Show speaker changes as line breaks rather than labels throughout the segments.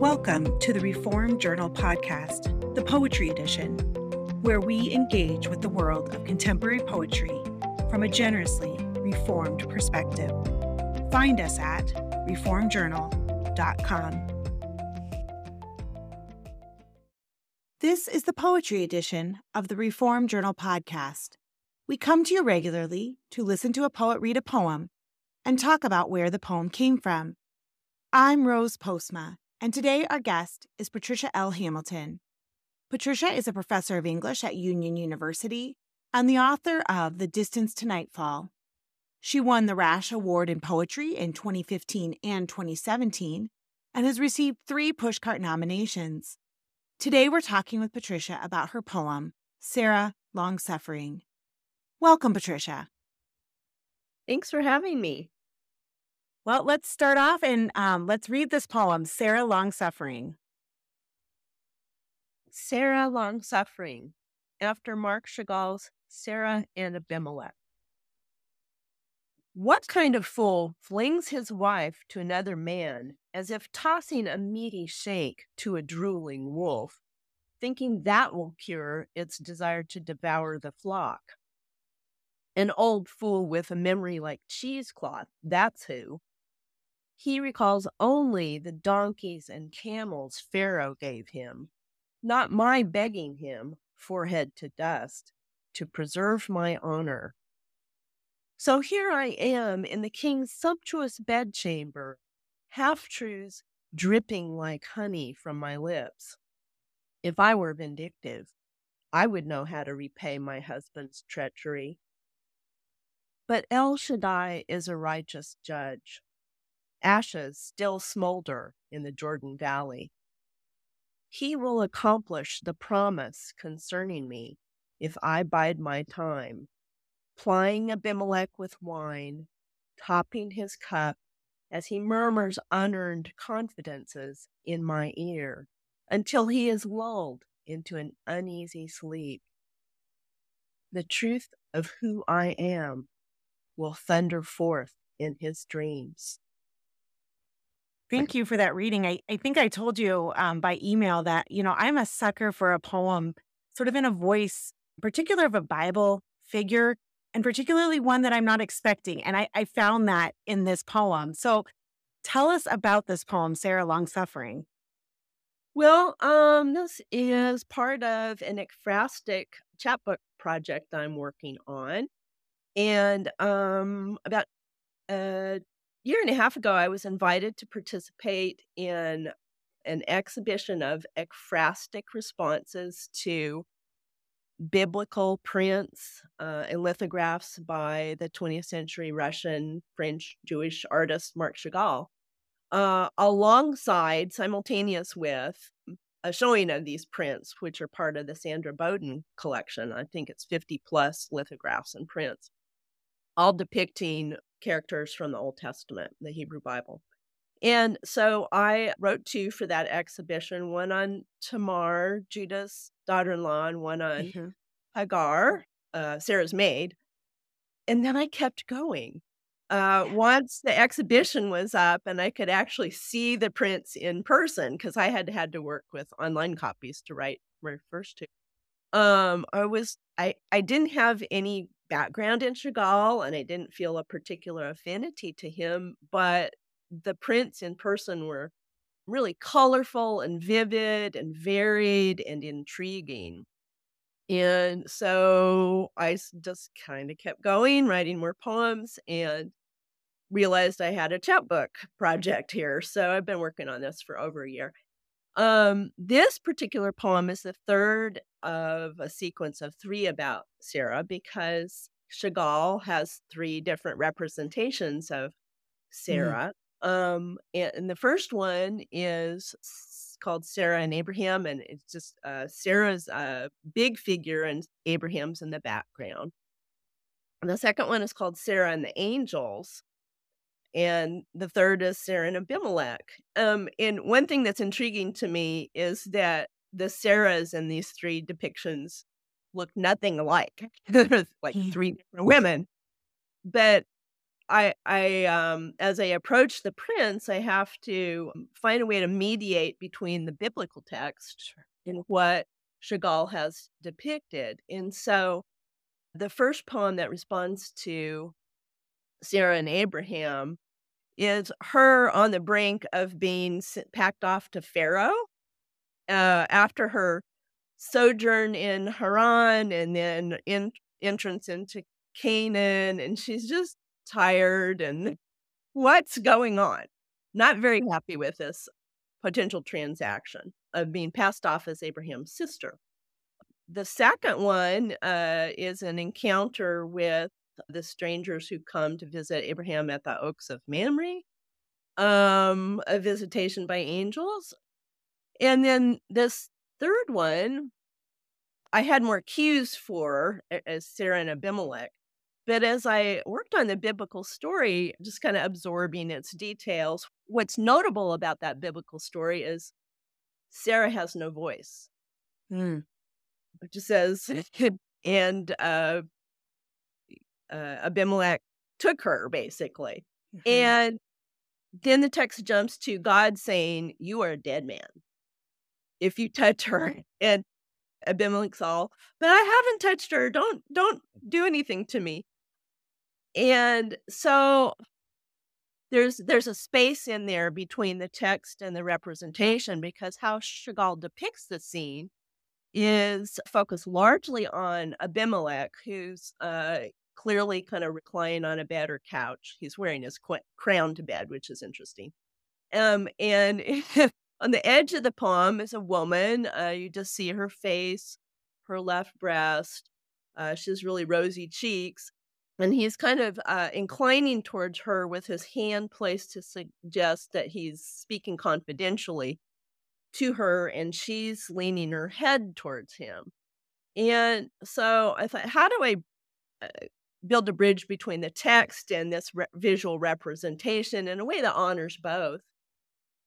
Welcome to the Reformed Journal podcast, the Poetry Edition, where we engage with the world of contemporary poetry from a generously reformed perspective. Find us at reformedjournal.com. This is the Poetry Edition of the Reformed Journal podcast. We come to you regularly to listen to a poet read a poem and talk about where the poem came from. I'm Rose Postma, and today our guest is Patricia L. Hamilton. Patricia is a professor of English at Union University and the author of The Distance to Nightfall. She won the Rasch Award in Poetry in 2015 and 2017 and has received three Pushcart nominations. Today we're talking with Patricia about her poem, Sarah Long Suffering. Welcome, Patricia.
Thanks for having me.
Well, let's start off and um, let's read this poem, Sarah Long Suffering.
Sarah Long Suffering, after Marc Chagall's Sarah and Abimelech. What kind of fool flings his wife to another man as if tossing a meaty shake to a drooling wolf, thinking that will cure its desire to devour the flock? An old fool with a memory like cheesecloth, that's who. He recalls only the donkeys and camels Pharaoh gave him, not my begging him, forehead to dust, to preserve my honor. So here I am in the king's sumptuous bedchamber, half truths dripping like honey from my lips. If I were vindictive, I would know how to repay my husband's treachery. But El Shaddai is a righteous judge ashes still smolder in the Jordan Valley. He will accomplish the promise concerning me if I bide my time, plying Abimelech with wine, topping his cup as he murmurs unearned confidences in my ear until he is lulled into an uneasy sleep. The truth of who I am will thunder forth in his dreams.
Thank you for that reading. I, I think I told you um, by email that, you know, I'm a sucker for a poem sort of in a voice, particular of a Bible figure, and particularly one that I'm not expecting. And I, I found that in this poem. So tell us about this poem, Sarah Long Suffering.
Well, um, this is part of an ekphrastic chapbook project I'm working on. And um, about uh, year and a half ago, I was invited to participate in an exhibition of ekphrastic responses to biblical prints uh, and lithographs by the 20th century Russian French Jewish artist Marc Chagall, uh, alongside, simultaneous with, a showing of these prints, which are part of the Sandra Bowden collection. I think it's 50 plus lithographs and prints, all depicting characters from the Old Testament, the Hebrew Bible. And so I wrote two for that exhibition one on Tamar, Judah's daughter in law, and one on mm-hmm. Hagar, uh, Sarah's maid. And then I kept going. Uh, once the exhibition was up and I could actually see the prints in person, because I had had to work with online copies to write my first two. Um, I was I I didn't have any background in Chagall and I didn't feel a particular affinity to him, but the prints in person were really colorful and vivid and varied and intriguing. And so I just kind of kept going, writing more poems, and realized I had a chapbook project here. So I've been working on this for over a year. Um, this particular poem is the third of a sequence of three about Sarah because Chagall has three different representations of mm-hmm. Sarah. Mm-hmm. Um, and, and, the first one is called Sarah and Abraham, and it's just uh, Sarah's a big figure, and Abraham's in the background. And the second one is called Sarah and the Angels, and the third is Sarah and Abimelech. Um, and one thing that's intriguing to me is that the Sarahs in these three depictions look nothing alike. There's like mm. three different women, but I I um as I approach the prints, I have to find a way to mediate between the biblical text and what Chagall has depicted. And so the first poem that responds to Sarah and Abraham is her on the brink of being packed off to Pharaoh uh, after her sojourn in Haran and then in, entrance into Canaan. And she's just tired and what's going on? Not very happy with this potential transaction of being passed off as Abraham's sister. The second one uh, is an encounter with the strangers who come to visit Abraham at the Oaks of Mamre, um, a visitation by angels. And then this third one, I had more cues for as Sarah and Abimelech. But as I worked on the biblical story, just kind of absorbing its details, what's notable about that biblical story is Sarah has no voice.
Hmm.
It just says, and uh, uh, Abimelech took her basically.
Mhm.
And then the text jumps to God saying, You are a dead man if you touch her. And Abimelech's all, but I haven't touched her. Don't don't do anything to me. And so there's there's a space in there between the text and the representation because how Chagall depicts the scene is focused largely on Abimelech, who's uh, clearly kind of reclining on a bed or couch. He's wearing his qu- crown to bed, which is interesting. Um, and on the edge of the palm is a woman. Uh, you just see her face, her left breast. Uh, she has really rosy cheeks. And he's kind of uh, inclining towards her with his hand placed to suggest that he's speaking confidentially to her, and she's leaning her head towards him. And so I thought, how do I uh, build a bridge between the text and this re- visual representation in a way that honors both?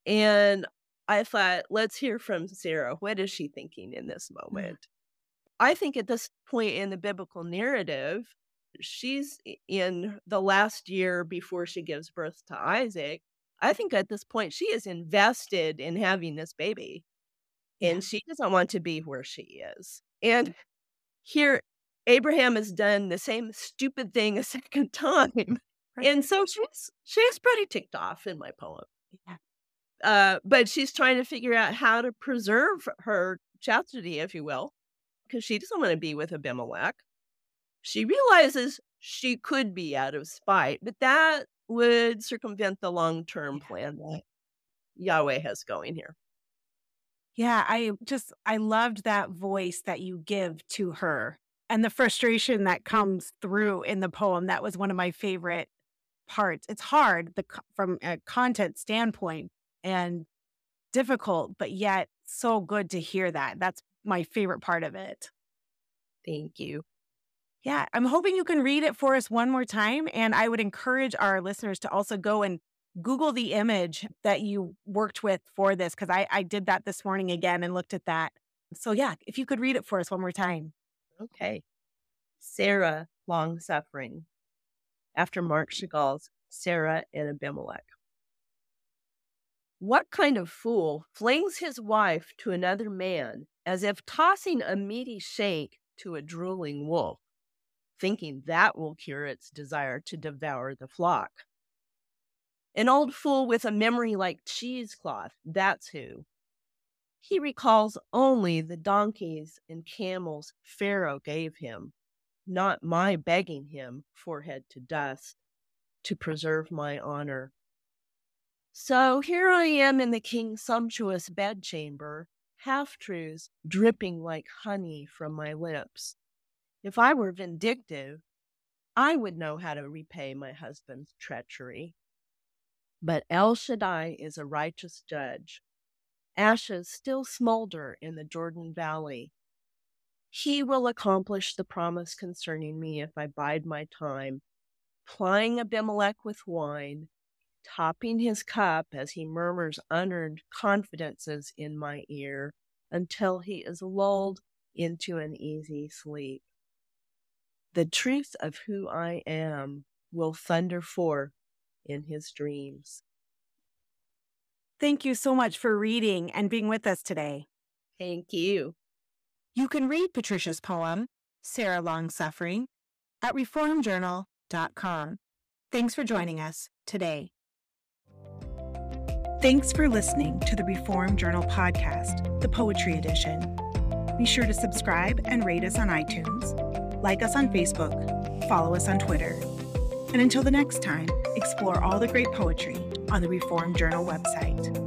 And I thought, let's hear from Sarah. What is she thinking in this mm. moment? I think at this point in the biblical narrative, she's in the last year before she gives birth to Isaac. I think at this point, she is invested in having this baby and she doesn't want to be where she is. And here, Abraham has done the same stupid thing a second time.
Right.
And so she's she's pretty ticked off in my poem.
Yeah.
Uh, but she's trying to figure out how to preserve her chastity, if you will, because she doesn't want to be with Abimelech. She realizes she could be out of spite, but that would circumvent the long term
Yeah.
plan that Yahweh has going here.
Yeah, I just I loved that voice that you give to her and the frustration that comes through in the poem. That was one of my favorite parts. It's hard the from a content standpoint and difficult, but yet so good to hear that. That's my favorite part of it.
Thank you.
Yeah, I'm hoping you can read it for us one more time. And I would encourage our listeners to also go and Google the image that you worked with for this, because I, I did that this morning again and looked at that. So, yeah, if you could read it for us one more time.
Okay. Sarah, long suffering. After Marc Chagall's Sarah and Abimelech. What kind of fool flings his wife to another man as if tossing a meaty shank to a drooling wolf, thinking that will cure its desire to devour the flock? An old fool with a memory like cheesecloth, that's who. He recalls only the donkeys and camels Pharaoh gave him, not my begging him, forehead to dust, to preserve my honor. So here I am in the king's sumptuous bedchamber, half truths dripping like honey from my lips. If I were vindictive, I would know how to repay my husband's treachery. But El Shaddai is a righteous judge. Ashes still smolder in the Jordan Valley. He will accomplish the promise concerning me if I bide my time, plying Abimelech with wine, topping his cup as he murmurs unearned confidences in my ear until he is lulled into an easy sleep. The truth of who I am will thunder forth in his dreams.
Thank you so much for reading and being with us today.
Thank you.
You can read Patricia's poem, Sarah Long Suffering, at reformedjournal.com. Thanks for joining us today. Thanks for listening to the Reformed Journal podcast, the Poetry Edition. Be sure to subscribe and rate us on iTunes, like us on Facebook, follow us on Twitter. And until the next time, explore all the great poetry on the Reformed Journal website.